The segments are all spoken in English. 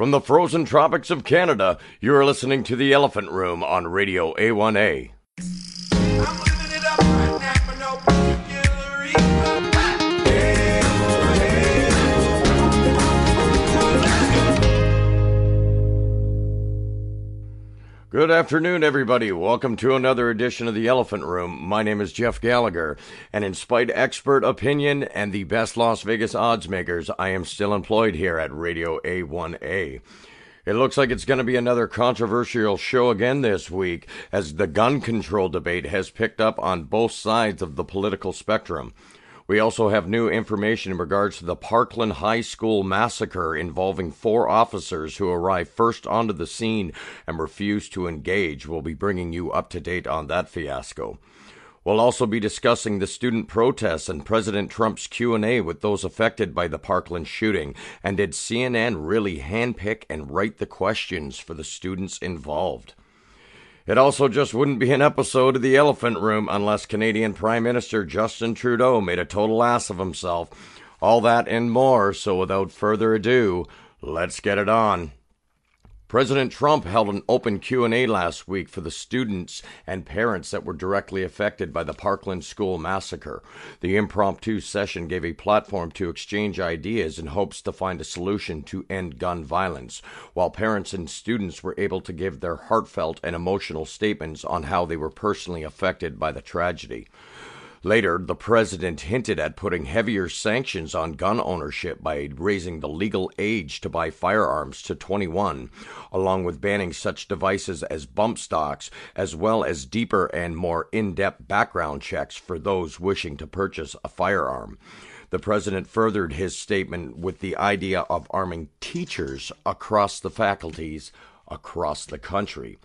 From the frozen tropics of Canada, you are listening to The Elephant Room on Radio A1A. Good afternoon, everybody. Welcome to another edition of the Elephant Room. My name is Jeff Gallagher, and in spite expert opinion and the best Las Vegas odds makers, I am still employed here at Radio A1A. It looks like it's going to be another controversial show again this week, as the gun control debate has picked up on both sides of the political spectrum. We also have new information in regards to the Parkland High School massacre involving four officers who arrived first onto the scene and refused to engage. We'll be bringing you up to date on that fiasco. We'll also be discussing the student protests and President Trump's Q&A with those affected by the Parkland shooting. And did CNN really handpick and write the questions for the students involved? It also just wouldn't be an episode of The Elephant Room unless Canadian Prime Minister Justin Trudeau made a total ass of himself. All that and more, so without further ado, let's get it on. President Trump held an open Q&A last week for the students and parents that were directly affected by the Parkland school massacre. The impromptu session gave a platform to exchange ideas in hopes to find a solution to end gun violence, while parents and students were able to give their heartfelt and emotional statements on how they were personally affected by the tragedy. Later, the president hinted at putting heavier sanctions on gun ownership by raising the legal age to buy firearms to 21, along with banning such devices as bump stocks, as well as deeper and more in depth background checks for those wishing to purchase a firearm. The president furthered his statement with the idea of arming teachers across the faculties across the country.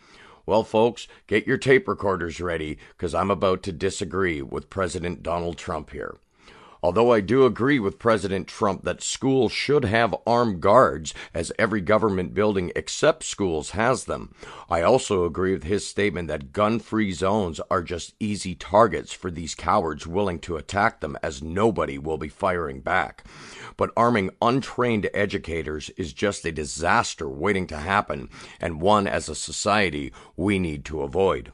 Well, folks, get your tape recorders ready because I'm about to disagree with President Donald Trump here. Although I do agree with President Trump that schools should have armed guards, as every government building except schools has them, I also agree with his statement that gun free zones are just easy targets for these cowards willing to attack them, as nobody will be firing back. But arming untrained educators is just a disaster waiting to happen, and one as a society we need to avoid.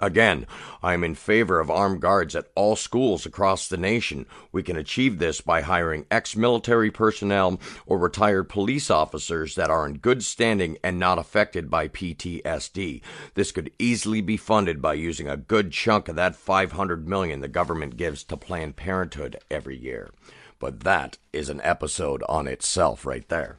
Again, I am in favor of armed guards at all schools across the nation. We can achieve this by hiring ex military personnel or retired police officers that are in good standing and not affected by PTSD. This could easily be funded by using a good chunk of that 500 million the government gives to Planned Parenthood every year. But that is an episode on itself right there.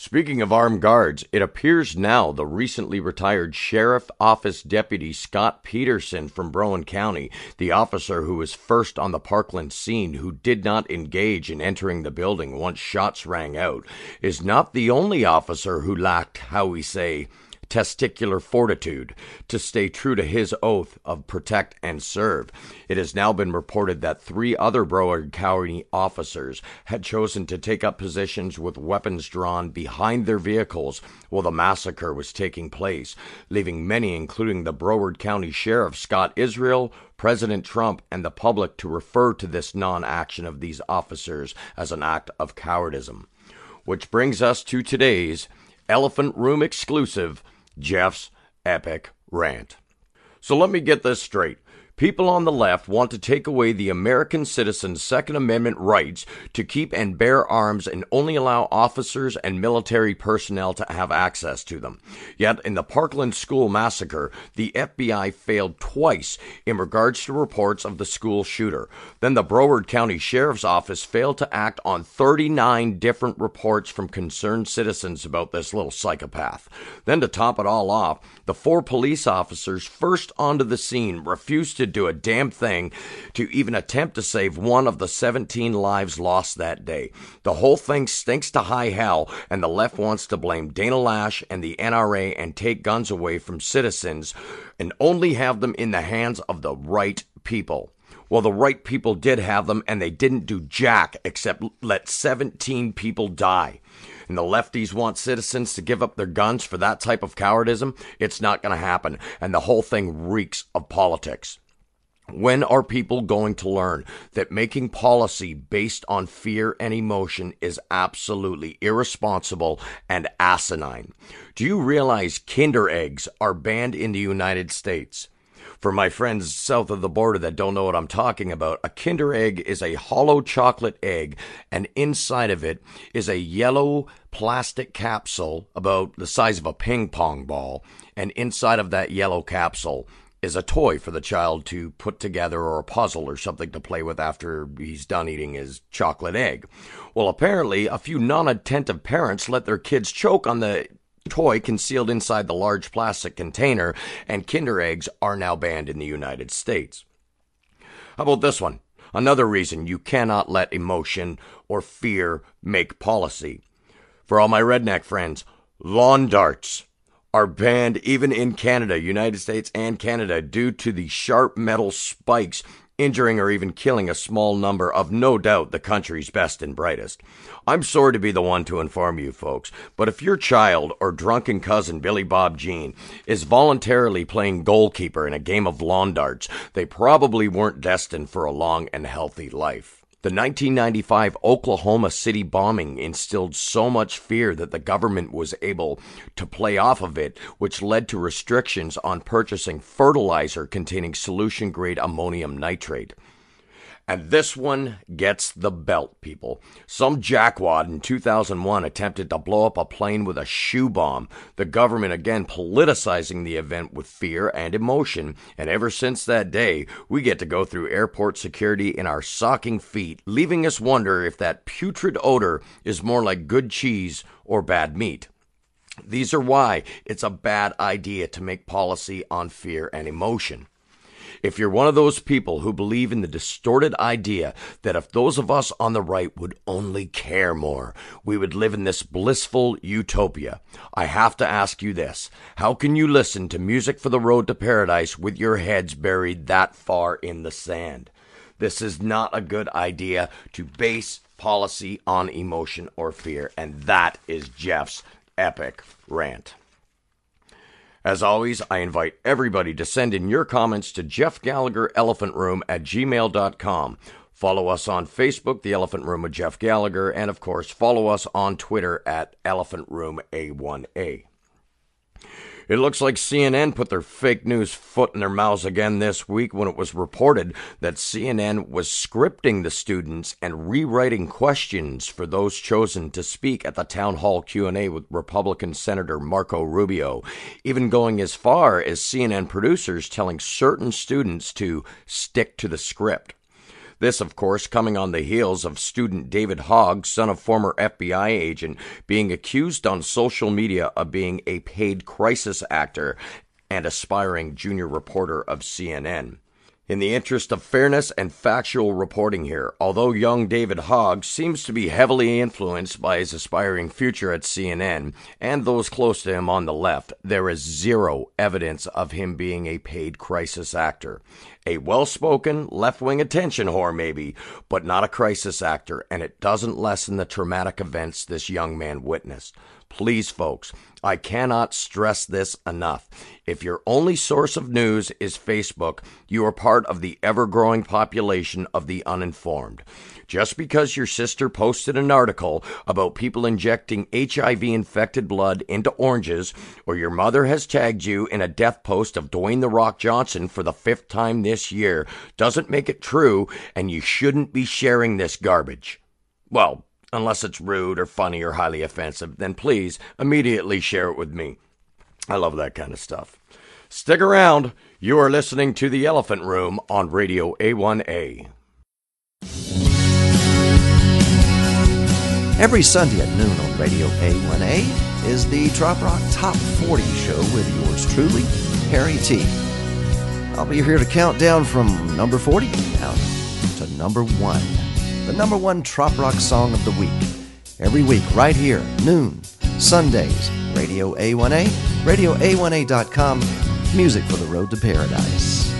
Speaking of armed guards, it appears now the recently retired Sheriff Office Deputy Scott Peterson from Broward County, the officer who was first on the Parkland scene who did not engage in entering the building once shots rang out, is not the only officer who lacked, how we say, testicular fortitude to stay true to his oath of protect and serve. It has now been reported that three other Broward County officers had chosen to take up positions with weapons drawn behind their vehicles while the massacre was taking place, leaving many, including the Broward County Sheriff Scott Israel, President Trump, and the public to refer to this non action of these officers as an act of cowardism. Which brings us to today's Elephant Room exclusive Jeff's epic rant. So let me get this straight. People on the left want to take away the American citizen's Second Amendment rights to keep and bear arms and only allow officers and military personnel to have access to them. Yet, in the Parkland school massacre, the FBI failed twice in regards to reports of the school shooter. Then the Broward County Sheriff's Office failed to act on 39 different reports from concerned citizens about this little psychopath. Then, to top it all off, the four police officers first onto the scene refused to do a damn thing to even attempt to save one of the 17 lives lost that day. The whole thing stinks to high hell, and the left wants to blame Dana Loesch and the NRA and take guns away from citizens and only have them in the hands of the right people. Well, the right people did have them, and they didn't do jack except let 17 people die and the lefties want citizens to give up their guns for that type of cowardism, it's not going to happen. And the whole thing reeks of politics. When are people going to learn that making policy based on fear and emotion is absolutely irresponsible and asinine? Do you realize Kinder eggs are banned in the United States? For my friends south of the border that don't know what I'm talking about, a Kinder egg is a hollow chocolate egg, and inside of it is a yellow plastic capsule about the size of a ping pong ball. And inside of that yellow capsule is a toy for the child to put together or a puzzle or something to play with after he's done eating his chocolate egg. Well, apparently, a few non attentive parents let their kids choke on the toy concealed inside the large plastic container, and Kinder eggs are now banned in the United States. How about this one? Another reason you cannot let emotion or fear make policy. For all my redneck friends, lawn darts are banned even in Canada, United States, and Canada due to the sharp metal spikes injuring or even killing a small number of no doubt the country's best and brightest. I'm sorry to be the one to inform you folks, but if your child or drunken cousin Billy Bob Jean is voluntarily playing goalkeeper in a game of lawn darts, they probably weren't destined for a long and healthy life. The 1995 Oklahoma City bombing instilled so much fear that the government was able to play off of it, which led to restrictions on purchasing fertilizer containing solution grade ammonium nitrate. And this one gets the belt, people. Some jackwad in 2001 attempted to blow up a plane with a shoe bomb. The government again politicizing the event with fear and emotion. And ever since that day, we get to go through airport security in our socking feet, leaving us wonder if that putrid odor is more like good cheese or bad meat. These are why it's a bad idea to make policy on fear and emotion. If you're one of those people who believe in the distorted idea that if those of us on the right would only care more, we would live in this blissful utopia, I have to ask you this. How can you listen to music for the road to paradise with your heads buried that far in the sand? This is not a good idea to base policy on emotion or fear, and that is Jeff's epic rant. As always, I invite everybody to send in your comments to Jeff Gallagher Elephant Room at gmail.com. Follow us on Facebook, The Elephant Room with Jeff Gallagher, and of course, follow us on Twitter at Elephant Room A1A. It looks like CNN put their fake news foot in their mouths again this week when it was reported that CNN was scripting the students and rewriting questions for those chosen to speak at the town hall Q&A with Republican Senator Marco Rubio, even going as far as CNN producers telling certain students to stick to the script. This, of course, coming on the heels of student David Hogg, son of former FBI agent, being accused on social media of being a paid crisis actor and aspiring junior reporter of CNN. In the interest of fairness and factual reporting here, although young David Hogg seems to be heavily influenced by his aspiring future at CNN and those close to him on the left, there is zero evidence of him being a paid crisis actor. A well spoken, left wing attention whore, maybe, but not a crisis actor, and it doesn't lessen the traumatic events this young man witnessed. Please, folks, I cannot stress this enough. If your only source of news is Facebook, you are part of the ever growing population of the uninformed. Just because your sister posted an article about people injecting HIV infected blood into oranges, or your mother has tagged you in a death post of Dwayne The Rock Johnson for the fifth time this year, doesn't make it true, and you shouldn't be sharing this garbage. Well, unless it's rude or funny or highly offensive, then please immediately share it with me. I love that kind of stuff. Stick around. You are listening to The Elephant Room on Radio A1A. Every Sunday at noon on Radio A1A is the Trop Rock Top 40 show with yours truly, Harry T. I'll be here to count down from number 40 down to number 1 the number one trop rock song of the week. Every week, right here, noon, Sundays, Radio A1A, RadioA1A.com, music for the road to paradise.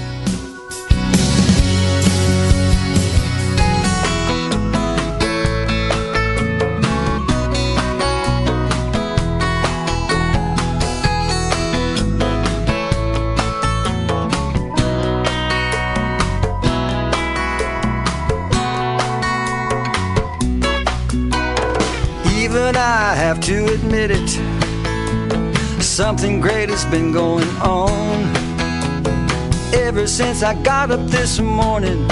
Admit it. Something great has been going on. Ever since I got up this morning,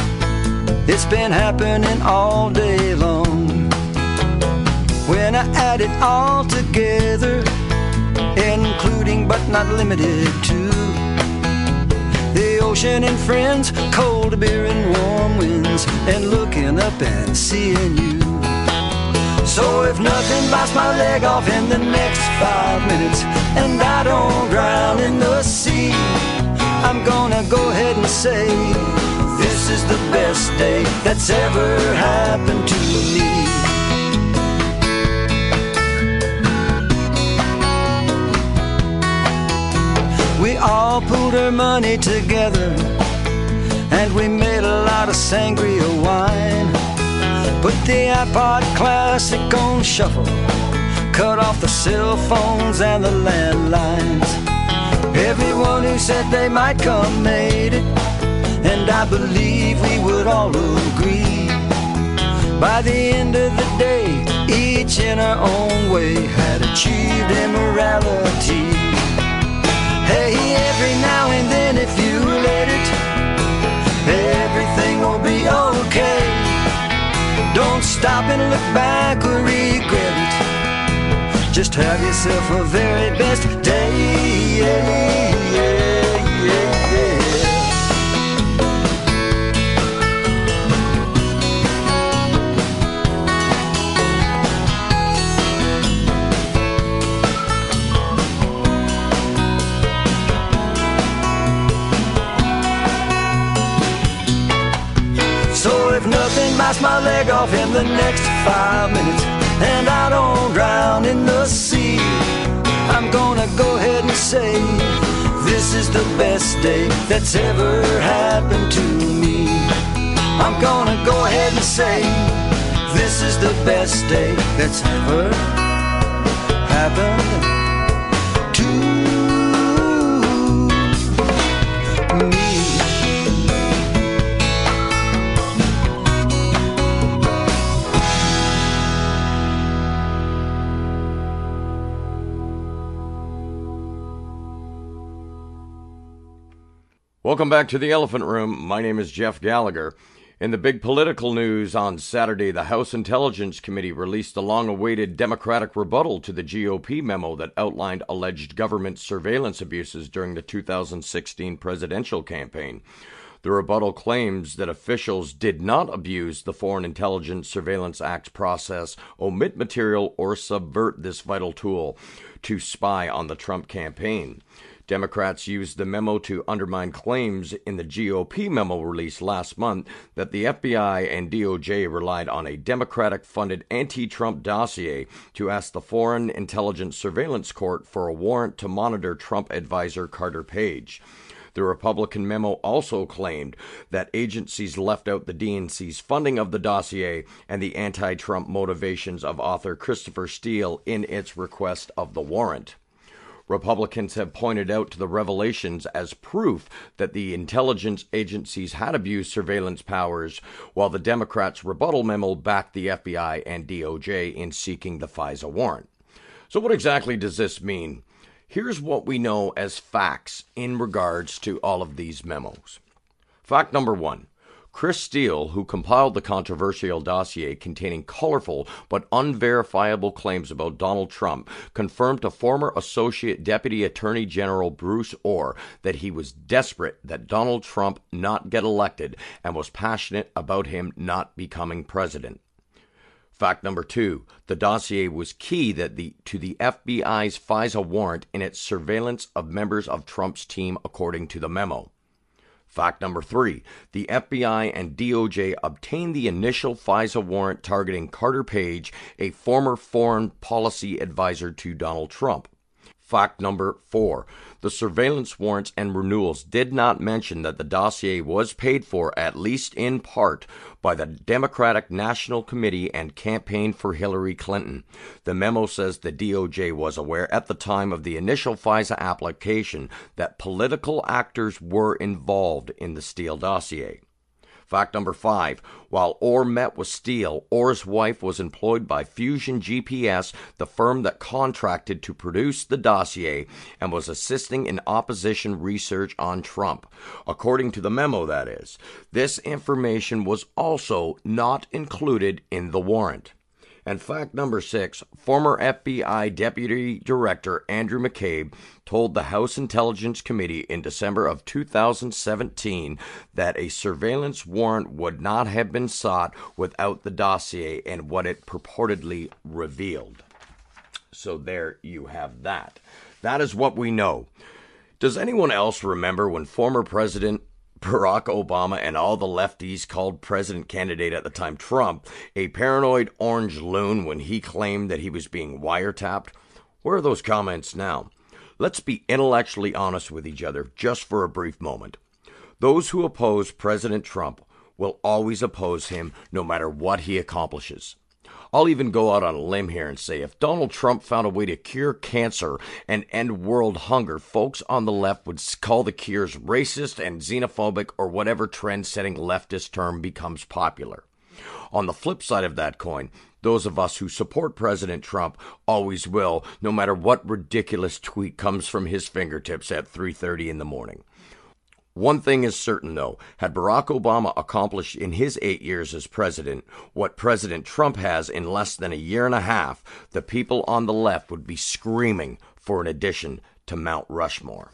it's been happening all day long. When I add it all together, including but not limited to the ocean and friends, cold beer and warm winds, and looking up and seeing you. So if nothing bites my leg off in the next five minutes, and I don't drown in the sea, I'm gonna go ahead and say this is the best day that's ever happened to me. We all pulled our money together and we made a lot of sangria wine. Put the iPod Classic on shuffle, cut off the cell phones and the landlines. Everyone who said they might come made it, and I believe we would all agree. By the end of the day, each in our own way had achieved immorality. Hey, every now and then, stop and look back or regret it. Just have yourself a very best day. Bites my leg off in the next five minutes, and I don't drown in the sea, I'm gonna go ahead and say this is the best day that's ever happened to me. I'm gonna go ahead and say this is the best day that's ever happened Welcome back to the Elephant Room. My name is Jeff Gallagher. In the big political news on Saturday, the House Intelligence Committee released a long awaited Democratic rebuttal to the GOP memo that outlined alleged government surveillance abuses during the 2016 presidential campaign. The rebuttal claims that officials did not abuse the Foreign Intelligence Surveillance Act process, omit material, or subvert this vital tool to spy on the Trump campaign. Democrats used the memo to undermine claims in the GOP memo released last month that the FBI and DOJ relied on a Democratic funded anti Trump dossier to ask the Foreign Intelligence Surveillance Court for a warrant to monitor Trump advisor Carter Page. The Republican memo also claimed that agencies left out the DNC's funding of the dossier and the anti Trump motivations of author Christopher Steele in its request of the warrant. Republicans have pointed out to the revelations as proof that the intelligence agencies had abused surveillance powers, while the Democrats' rebuttal memo backed the FBI and DOJ in seeking the FISA warrant. So, what exactly does this mean? Here's what we know as facts in regards to all of these memos. Fact number one Chris Steele, who compiled the controversial dossier containing colorful but unverifiable claims about Donald Trump, confirmed to former Associate Deputy Attorney General Bruce Ohr that he was desperate that Donald Trump not get elected and was passionate about him not becoming president. Fact number two: the dossier was key that the to the FBI's FISA warrant in its surveillance of members of Trump's team, according to the memo. Fact number three: the FBI and DOJ obtained the initial FISA warrant targeting Carter Page, a former foreign policy advisor to Donald Trump. Fact number four the surveillance warrants and renewals did not mention that the dossier was paid for, at least in part, by the Democratic National Committee and Campaign for Hillary Clinton. The memo says the DOJ was aware at the time of the initial FISA application that political actors were involved in the Steele dossier. Fact number five while Ohr met with Steele, Ohr's wife was employed by Fusion GPS, the firm that contracted to produce the dossier, and was assisting in opposition research on Trump. According to the memo, that is. This information was also not included in the warrant. And fact number six former FBI Deputy Director Andrew McCabe told the House Intelligence Committee in December of 2017 that a surveillance warrant would not have been sought without the dossier and what it purportedly revealed. So there you have that. That is what we know. Does anyone else remember when former President Barack Obama and all the lefties called president candidate at the time Trump a paranoid orange loon when he claimed that he was being wiretapped? Where are those comments now? Let's be intellectually honest with each other just for a brief moment. Those who oppose President Trump will always oppose him no matter what he accomplishes. I'll even go out on a limb here and say if Donald Trump found a way to cure cancer and end world hunger, folks on the left would call the cures racist and xenophobic or whatever trend setting leftist term becomes popular. On the flip side of that coin, those of us who support President Trump always will, no matter what ridiculous tweet comes from his fingertips at 3:30 in the morning. One thing is certain, though. Had Barack Obama accomplished in his eight years as president what President Trump has in less than a year and a half, the people on the left would be screaming for an addition to Mount Rushmore.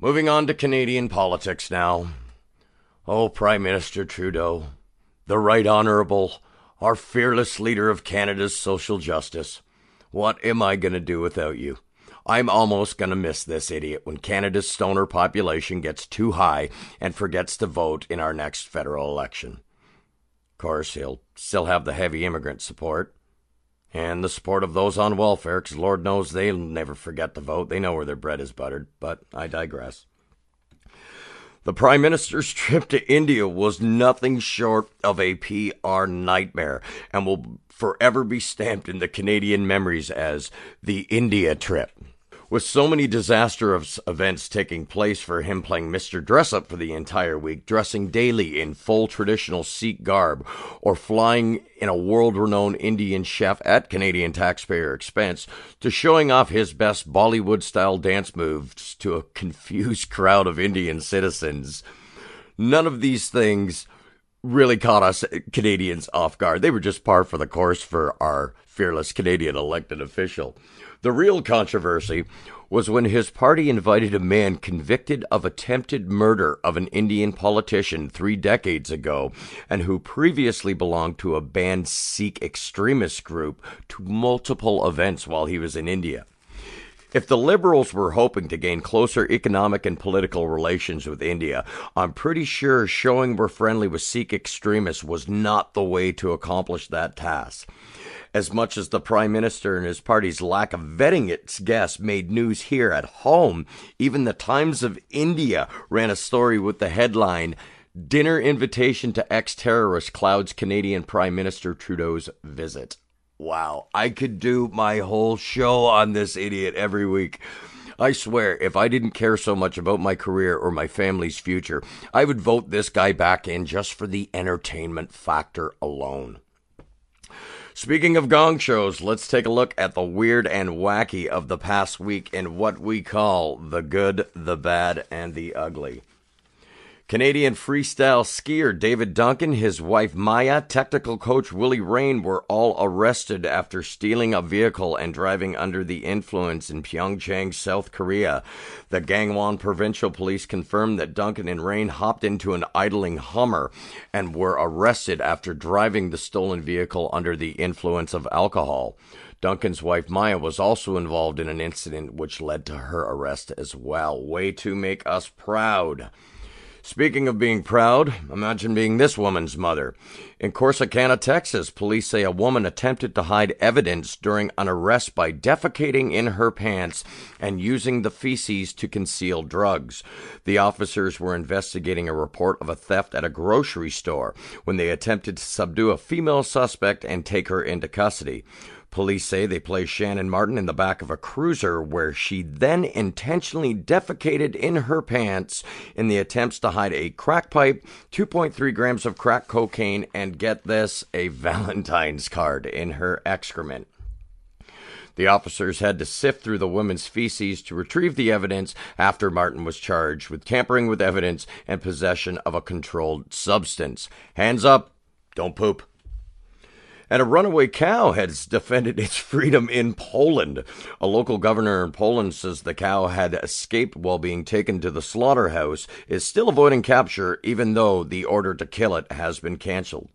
Moving on to Canadian politics now. Oh, Prime Minister Trudeau, the Right Honourable, our fearless leader of Canada's social justice. What am I going to do without you? I'm almost going to miss this idiot when Canada's stoner population gets too high and forgets to vote in our next federal election. Of course, he'll still have the heavy immigrant support and the support of those on welfare, because Lord knows they'll never forget to vote. They know where their bread is buttered, but I digress. The Prime Minister's trip to India was nothing short of a PR nightmare and will forever be stamped in the Canadian memories as the India trip. With so many disaster of events taking place for him playing Mr. Dress Up for the entire week, dressing daily in full traditional Sikh garb, or flying in a world renowned Indian chef at Canadian taxpayer expense, to showing off his best Bollywood style dance moves to a confused crowd of Indian citizens. None of these things really caught us Canadians off guard. They were just par for the course for our fearless Canadian elected official. The real controversy was when his party invited a man convicted of attempted murder of an Indian politician three decades ago and who previously belonged to a banned Sikh extremist group to multiple events while he was in India. If the Liberals were hoping to gain closer economic and political relations with India, I'm pretty sure showing we're friendly with Sikh extremists was not the way to accomplish that task as much as the Prime Minister and his party's lack of vetting its guests made news here at home. Even the Times of India ran a story with the headline Dinner Invitation to Ex Terrorist Clouds Canadian Prime Minister Trudeau's Visit. Wow, I could do my whole show on this idiot every week. I swear, if I didn't care so much about my career or my family's future, I would vote this guy back in just for the entertainment factor alone. Speaking of gong shows, let's take a look at the weird and wacky of the past week in what we call the good, the bad, and the ugly. Canadian freestyle skier David Duncan, his wife Maya, technical coach Willie Raine were all arrested after stealing a vehicle and driving under the influence in Pyeongchang, South Korea. The Gangwon Provincial Police confirmed that Duncan and Raine hopped into an idling Hummer and were arrested after driving the stolen vehicle under the influence of alcohol. Duncan's wife Maya was also involved in an incident which led to her arrest as well. Way to make us proud. Speaking of being proud, imagine being this woman's mother. In Corsicana, Texas, police say a woman attempted to hide evidence during an arrest by defecating in her pants and using the feces to conceal drugs. The officers were investigating a report of a theft at a grocery store when they attempted to subdue a female suspect and take her into custody. Police say they placed Shannon Martin in the back of a cruiser where she then intentionally defecated in her pants in the attempts to hide a crack pipe, 2.3 grams of crack cocaine, and get this, a Valentine's card in her excrement. The officers had to sift through the woman's feces to retrieve the evidence after Martin was charged with tampering with evidence and possession of a controlled substance. Hands up, don't poop. And a runaway cow has defended its freedom in Poland. A local governor in Poland says the cow had escaped while being taken to the slaughterhouse, is still avoiding capture, even though the order to kill it has been canceled.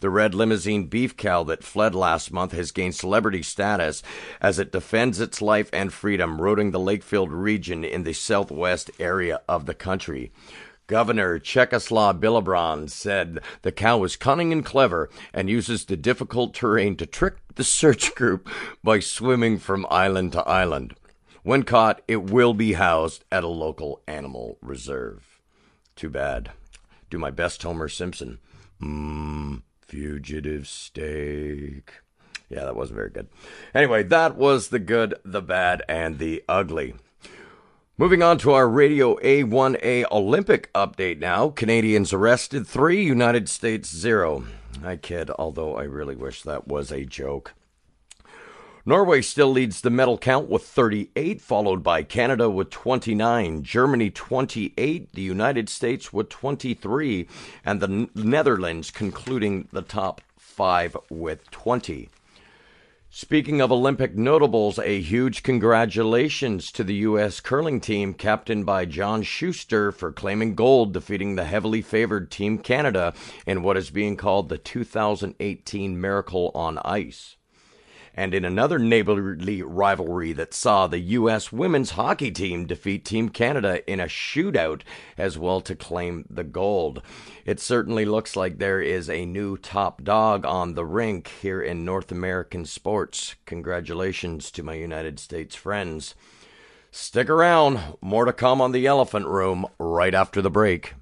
The red Limousin beef cow that fled last month has gained celebrity status as it defends its life and freedom, roading the Lakefield region in the southwest area of the country. Governor Czeslaw Bilobrand said the cow is cunning and clever and uses the difficult terrain to trick the search group by swimming from island to island. When caught, it will be housed at a local animal reserve. Too bad. Do my best, Homer Simpson. Mmm. Fugitive steak. Yeah, that wasn't very good. Anyway, that was the good, the bad, and the ugly. Moving on to our Radio A1A Olympic update now. Canadians arrested three, United States zero. I kid, although I really wish that was a joke. Norway still leads the medal count with 38, followed by Canada with 29, Germany 28, the United States with 23, and the Netherlands concluding the top five with 20. Speaking of Olympic notables, a huge congratulations to the U.S. curling team, captained by John Shuster, for claiming gold, defeating the heavily favored Team Canada in what is being called the 2018 Miracle on Ice and in another neighborly rivalry that saw the U.S. women's hockey team defeat Team Canada in a shootout as well to claim the gold. It certainly looks like there is a new top dog on the rink here in North American sports. Congratulations to my United States friends. Stick around, more to come on the Elephant Room right after the break.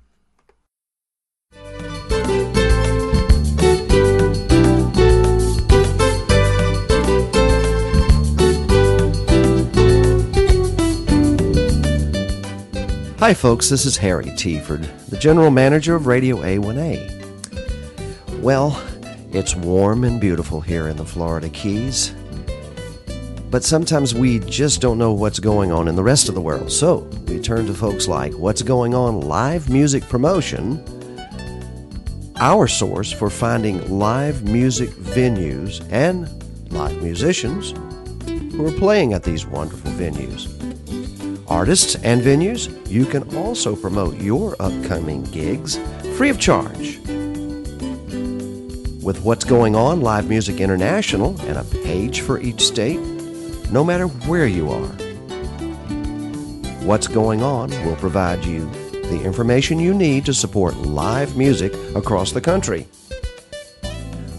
Hi, folks, this is Harry Tieford, the General Manager of Radio A1A. Well, it's warm and beautiful here in the Florida Keys, but sometimes we just don't know what's going on in the rest of the world. So we turn to folks like What's Going On Live Music Promotion, our source for finding live music venues and live musicians who are playing at these wonderful venues artists, and venues, you can also promote your upcoming gigs free of charge. With What's Going On Live Music International and a page for each state, no matter where you are. What's Going On will provide you the information you need to support live music across the country.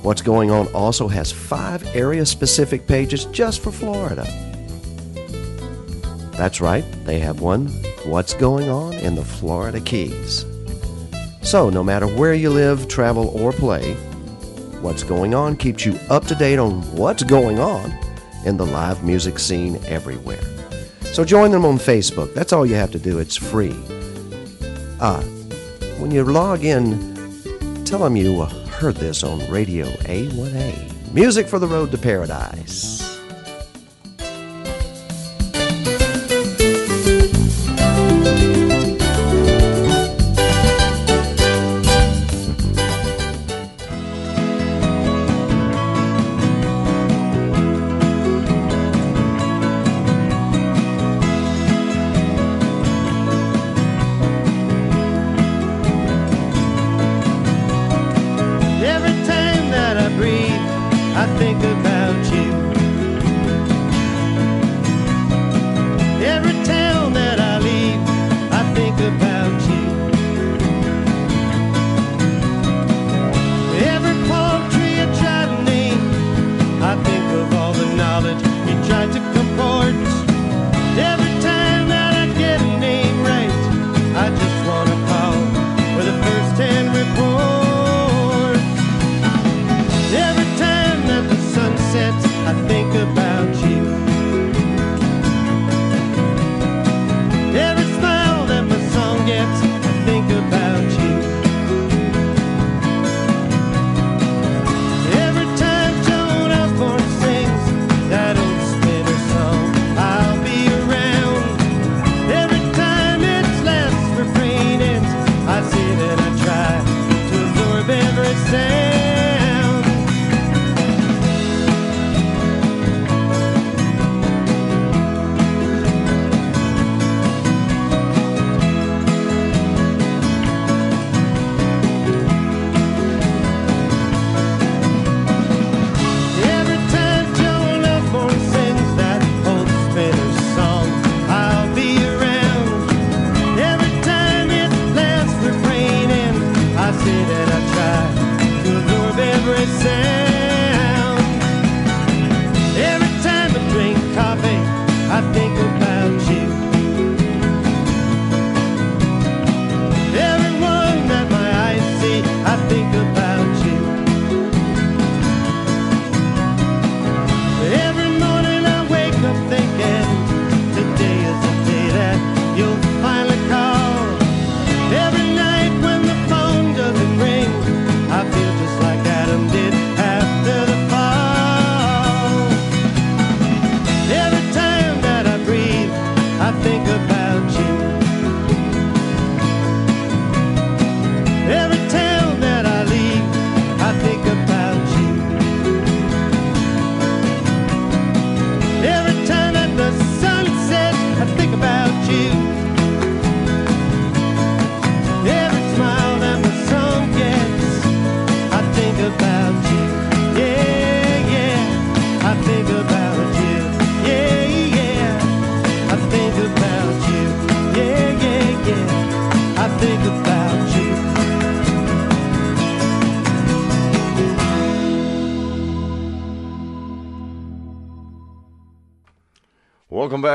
What's Going On also has five area specific pages just for Florida. That's right, they have one What's Going On in the Florida Keys. So, no matter where you live, travel, or play, What's Going On keeps you up to date on what's going on in the live music scene everywhere. So, join them on Facebook. That's all you have to do, it's free. Ah, when you log in, tell them you heard this on Radio A1A. Music for the Road to Paradise.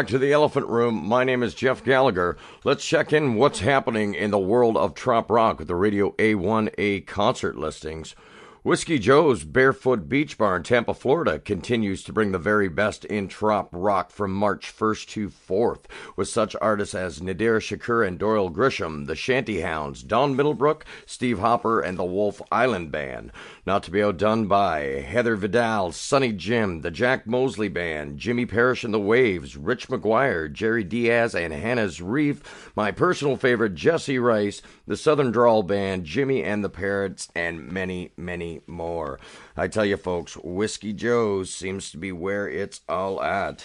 Back to the Elephant Room. My name is Jeff Gallagher. Let's check in what's happening in the world of trop rock with the Radio A1A concert listings. Whiskey Joe's Barefoot Beach Bar in Tampa, Florida continues to bring the very best in trop rock from March 1st to 4th, with such artists as Nadirah Shakoor and Doyle Grisham, the Shanty Hounds, Don Middlebrook, Steve Hopper, and the Wolf Island Band. Not to be outdone by Heather Vidal, Sonny Jim, the Jack Mosley Band, Jimmy Parrish and the Waves, Rich McGuire, Jerry Diaz, and Hannah's Reef, my personal favorite, Jesse Rice, the Southern Drawl Band, Jimmy and the Parrots, and many, many more. I tell you, folks, Whiskey Joe's seems to be where it's all at.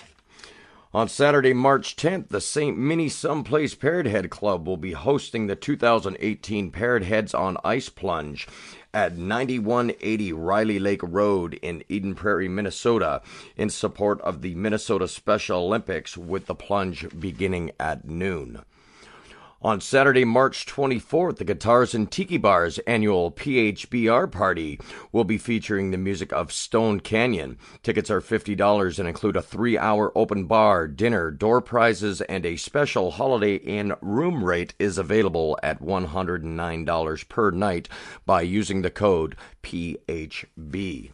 On Saturday, March 10th, the St. Minnie Someplace Parrot Head Club will be hosting the 2018 Parrot Heads on Ice Plunge at 9180 Riley Lake Road in Eden Prairie, Minnesota, in support of the Minnesota Special Olympics, with the plunge beginning at noon. On Saturday, March 24th, the Guitars and Tiki Bar's annual PHBR party will be featuring the music of Stone Canyon. Tickets are $50 and include a three hour open bar, dinner, door prizes, and a special Holiday Inn room rate is available at $109 per night by using the code PHB.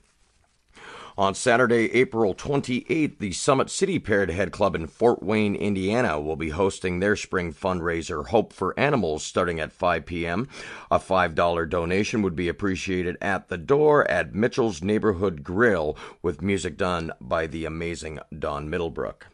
On Saturday, April 28th, the Summit City Parrot Head Club in Fort Wayne, Indiana will be hosting their spring fundraiser, Hope for Animals, starting at 5 p.m. A $5 donation would be appreciated at the door at Mitchell's Neighborhood Grill, with music done by the amazing Don Middlebrook.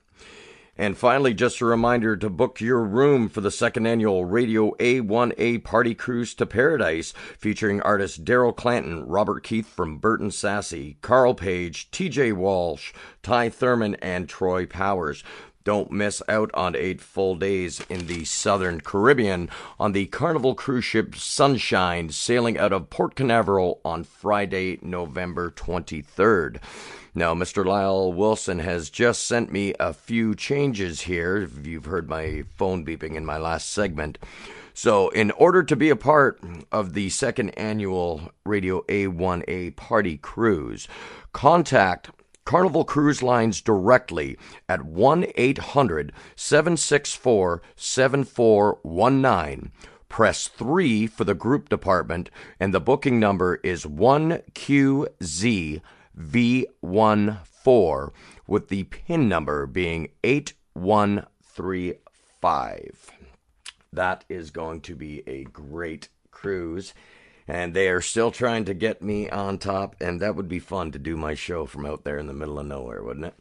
And finally, just a reminder to book your room for the second annual Radio A1A Party Cruise to Paradise, featuring artists Daryl Clanton, Robert Keith from Burton Sassy, Carl Page, TJ Walsh, Ty Thurman, and Troy Powers. Don't miss out on eight full days in the southern Caribbean on the Carnival cruise ship Sunshine, sailing out of Port Canaveral on Friday, November 23rd. Now, Mr. Lyle Wilson has just sent me a few changes here. If you've heard my phone beeping in my last segment. So, in order to be a part of the second annual Radio A1A Party Cruise, contact Carnival Cruise Lines directly at 1 800 764 7419. Press 3 for the group department, and the booking number is 1QZ V14 with the PIN number being 8135. That is going to be a great cruise. And they are still trying to get me on top, and that would be fun to do my show from out there in the middle of nowhere, wouldn't it?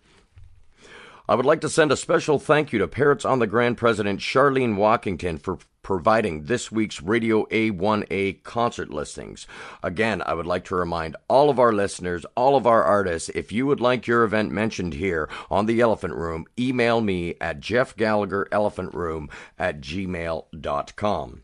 I would like to send a special thank you to Parrots on the Grand President Charlene Walkington for providing this week's Radio A1A concert listings. Again, I would like to remind all of our listeners, all of our artists, if you would like your event mentioned here on the Elephant Room, email me at jeffgallagherelephantroom at gmail.com.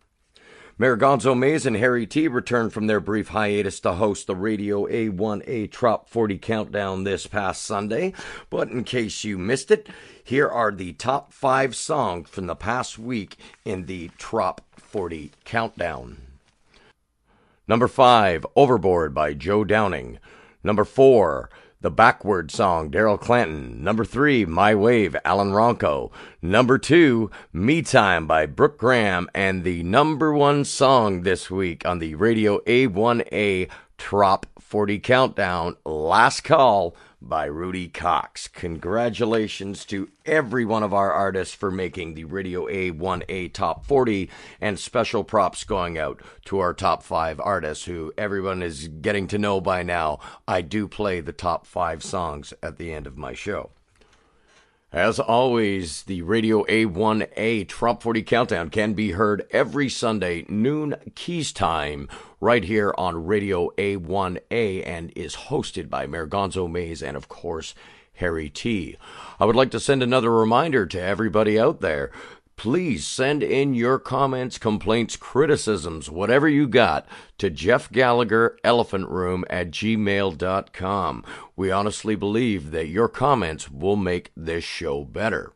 Mayor Gonzo Mays and Harry T returned from their brief hiatus to host the Radio A1A Trop 40 Countdown this past Sunday. But in case you missed it, here are the top five songs from the past week in the Trop 40 Countdown. Number five, Overboard by Joe Downing. Number four, the Backward Song, Daryl Clanton. Number three, My Wave, Alan Ronco. Number two, Me Time by Brooke Graham. And the number one song this week on the Radio A1A Trop 40 Countdown, Last Call by Rudy Cox. Congratulations to every one of our artists for making the Radio A1A Top 40 and special props going out to our top 5 artists who everyone is getting to know by now. I do play the top 5 songs at the end of my show. As always, the Radio A1A Trop 40 Countdown can be heard every Sunday, noon Keys time, right here on Radio A1A, and is hosted by Mayor Gonzo Mays and, of course, Harry T. I would like to send another reminder to everybody out there please send in your comments, complaints, criticisms, whatever you got, to Jeff Gallagher Elephant Room at gmail.com. We honestly believe that your comments will make this show better.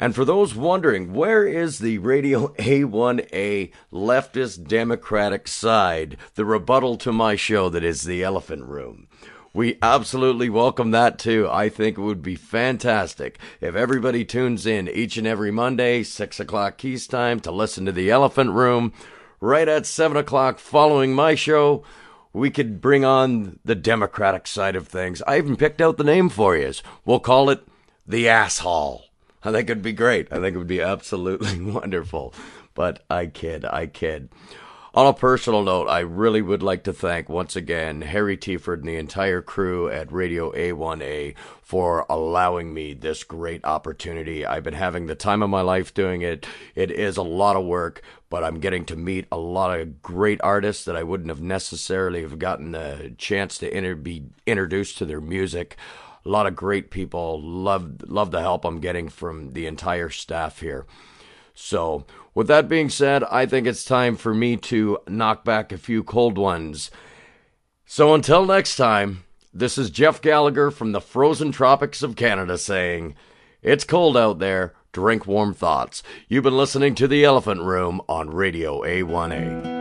And for those wondering, where is the Radio A1A leftist Democratic side, the rebuttal to my show that is the Elephant Room? We absolutely welcome that too. I think it would be fantastic if everybody tunes in each and every Monday, 6 o'clock Keys time, to listen to The Elephant Room. Right at 7 o'clock following my show, we could bring on the Democratic side of things. I even picked out the name for you. We'll call it The Asshole. I think it'd be great. I think it would be absolutely wonderful. But I kid, I kid. On a personal note, I really would like to thank once again Harry Tiford and the entire crew at Radio A1A for allowing me this great opportunity. I've been having the time of my life doing it. It is a lot of work, but I'm getting to meet a lot of great artists that I wouldn't have necessarily have gotten the chance to inter- be introduced to their music. A lot of great people. Love love the help I'm getting from the entire staff here. So, with that being said, I think it's time for me to knock back a few cold ones. So, until next time, this is Jeff Gallagher from the frozen tropics of Canada saying, It's cold out there. Drink warm thoughts. You've been listening to The Elephant Room on Radio A1A.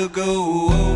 To go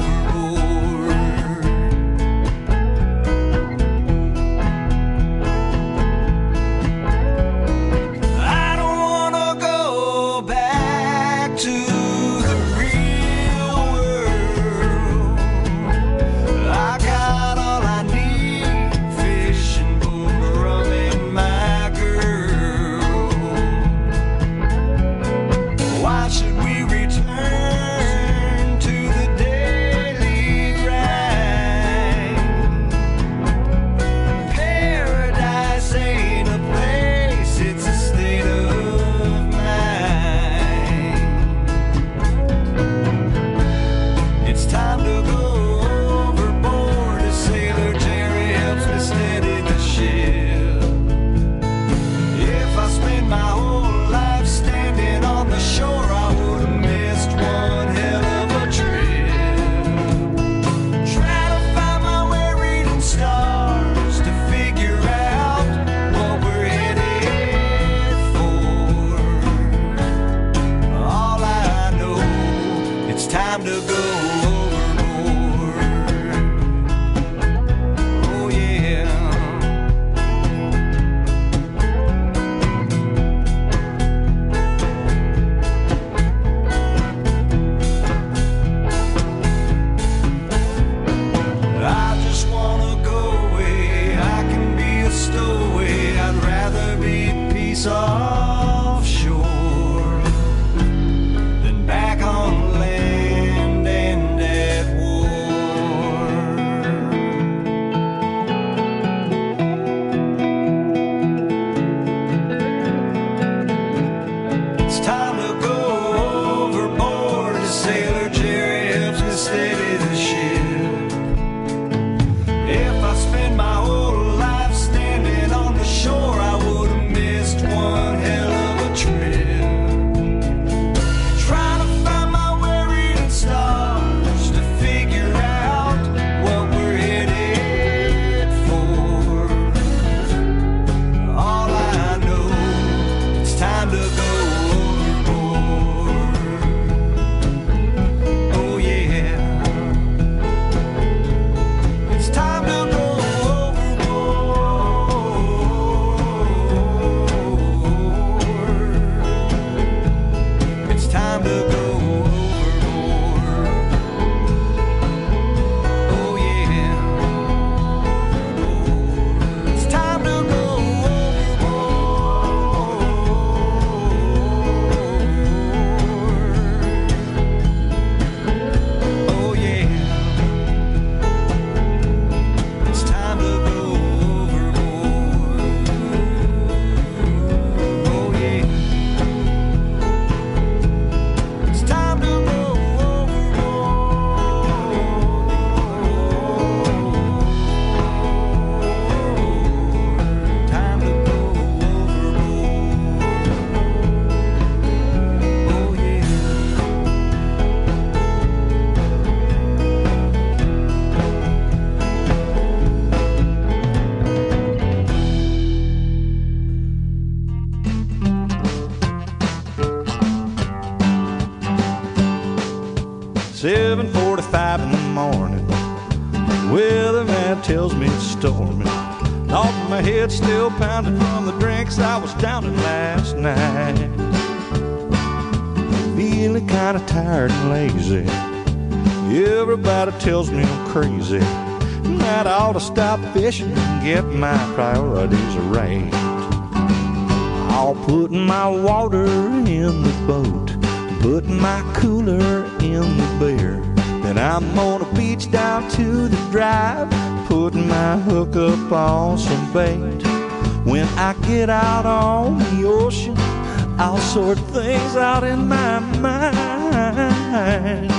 head still pounding from the drinks I was downing last night. Feeling kinda tired and lazy. Everybody tells me I'm crazy. That I ought to stop fishing and get my priorities right. I'll put my water in the boat, put my cooler in the beer. Then I'm on a beach down to the drive, putting my hook up on some bait. When I get out on the ocean, I'll sort things out in my mind.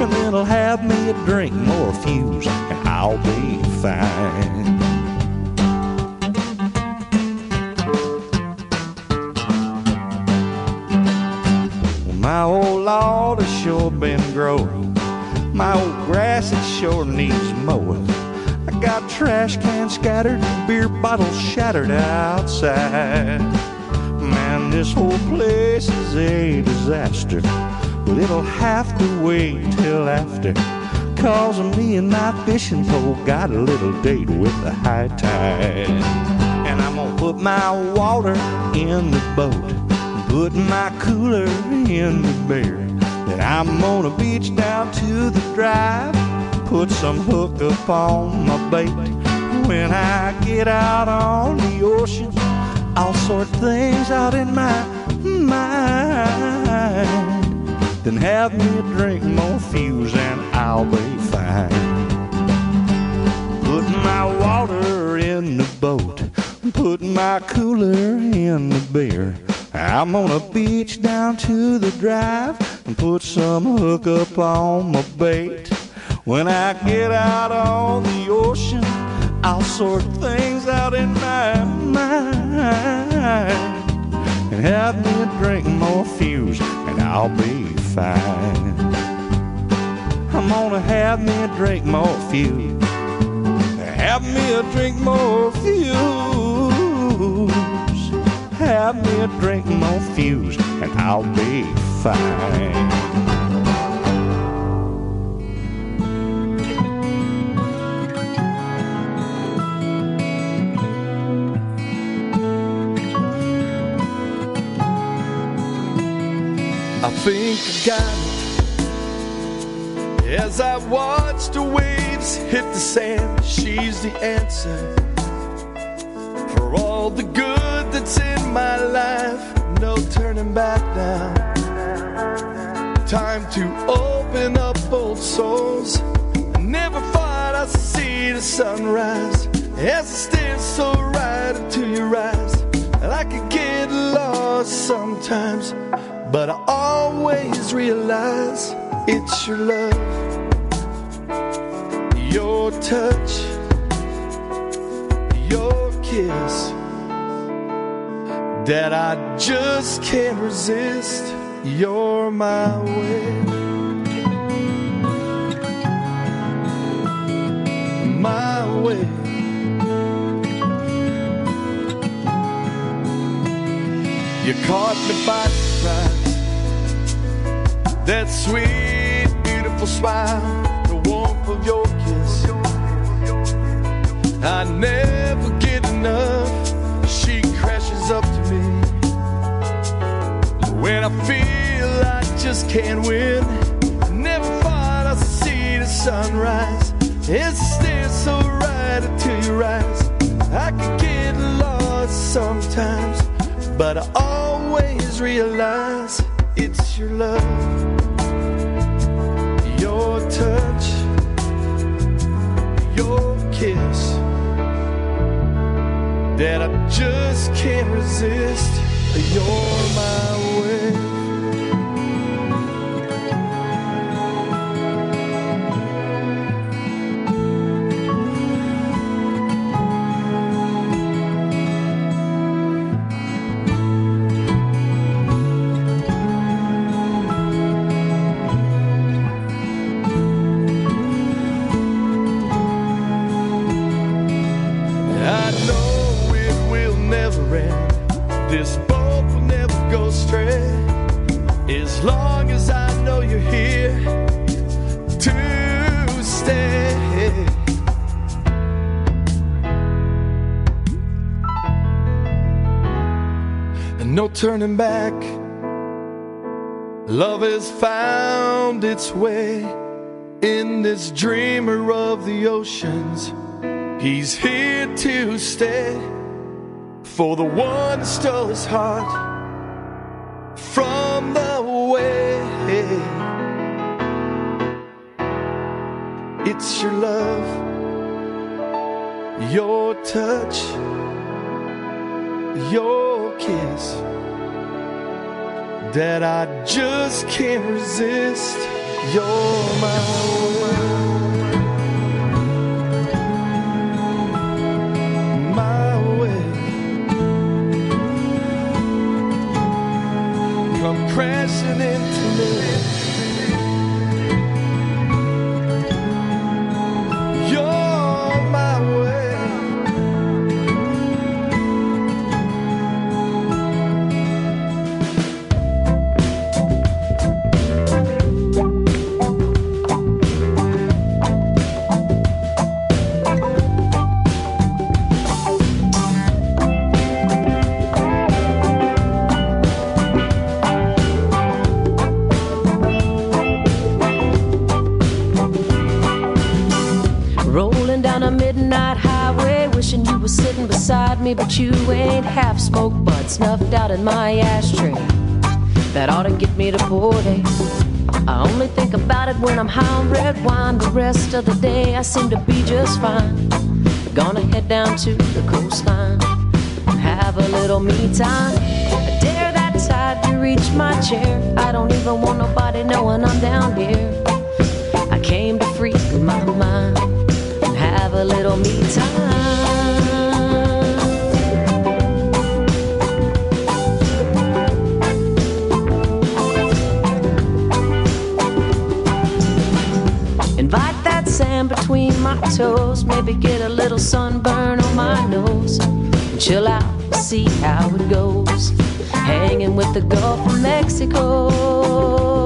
And then I'll have me a drink more fuse, and I'll be fine. My old Lord has sure been growing. My old grass it sure needs mowing. Got trash cans scattered, beer bottles shattered outside. Man, this whole place is a disaster. But it'll have to wait till after. Cause me and my fishing pole got a little date with the high tide. And I'm gonna put my water in the boat, put my cooler in the beer. Then I'm on a beach down to the drive, put some hook up on my bait. When I get out on the ocean, I'll sort things out in my mind. Then have me a drink more fuse and I'll be fine. Put my water in the boat, put my cooler in the beer. I'm on a beach down to the drive and put some hook up on my bait. When I get out on the ocean, I'll sort things out in my mind and have me a drink more fuse and I'll be fine. I'm gonna have me a drink more fuse. Have me a drink more fuse. Have me a drink more fuse and I'll be fine. Think I got it. As I watch the waves hit the sand, she's the answer for all the good that's in my life. No turning back now. Time to open up old souls. I never thought I'd see the sunrise as I stare so right into your eyes. And I could get lost sometimes. But I always realize it's your love, your touch, your kiss that I just can't resist. You're my way, my way. You caught me by surprise. That sweet, beautiful smile, the warmth of your kiss. I never get enough. She crashes up to me. When I feel I just can't win, I never thought I'd see the sunrise. It's still so right into your eyes. I could get lost sometimes, but I always realize it's your love touch, your kiss that I just can't resist. You're my way. No turning back. Love has found its way in this dreamer of the oceans. He's here to stay for the one stole his heart from the way. It's your love, your touch, your kiss that I just can't resist. You're my way. My way. Into me. Wishing you were sitting beside me, but you ain't half smoked but snuffed out in my ashtray. That ought to get me to Port I only think about it when I'm high on red wine. The rest of the day I seem to be just fine. Gonna head down to the coastline have a little me time. I dare that tide to reach my chair. I don't even want nobody knowing I'm down here. I came to free my mind and have a little me time. My toes, maybe get a little sunburn on my nose. Chill out, see how it goes. Hanging with the Gulf of Mexico.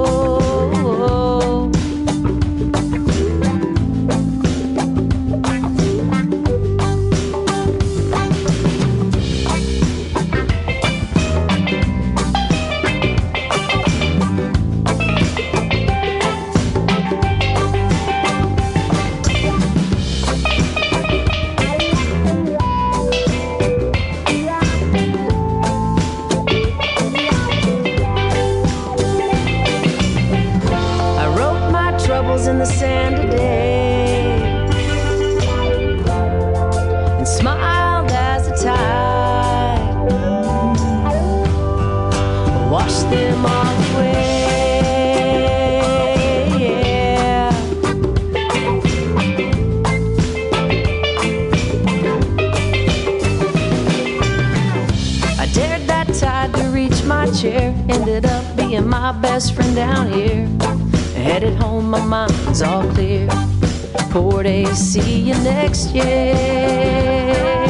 I dared that tide to reach my chair, ended up being my best friend down here. Headed home, my mind's all clear. Port see you next year.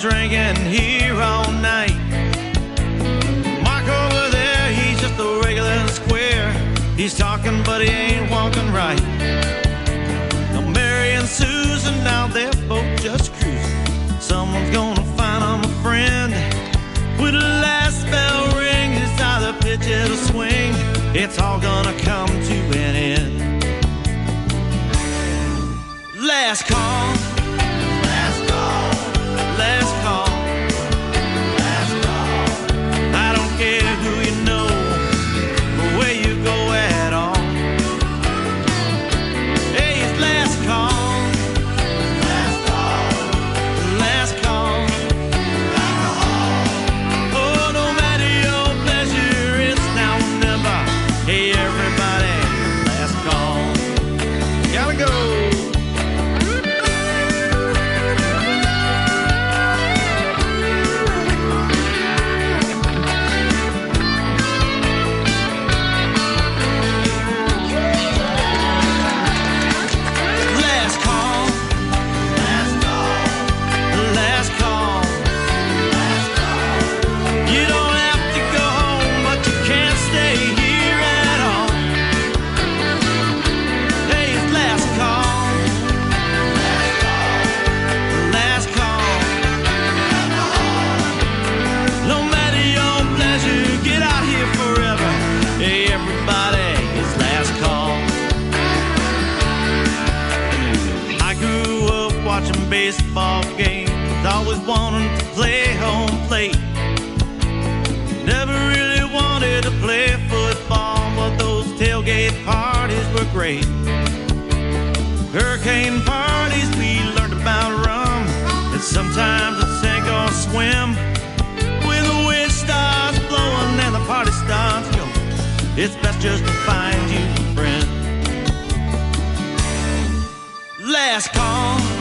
Drinking here all night. Mark over there, he's just a regular square. He's talking, but he ain't walking right. Now Mary and Susan, now they're both just cruising. Someone's gonna find them a friend. When the last bell rings, it's either pitch it or swing. It's all gonna come to an end. Last call. Baseball games, always wanting to play home plate. Never really wanted to play football, but those tailgate parties were great. Hurricane parties, we learned about rum, and sometimes a sink or swim. When the wind starts blowing and the party starts going, it's best just to find you a friend. Last call.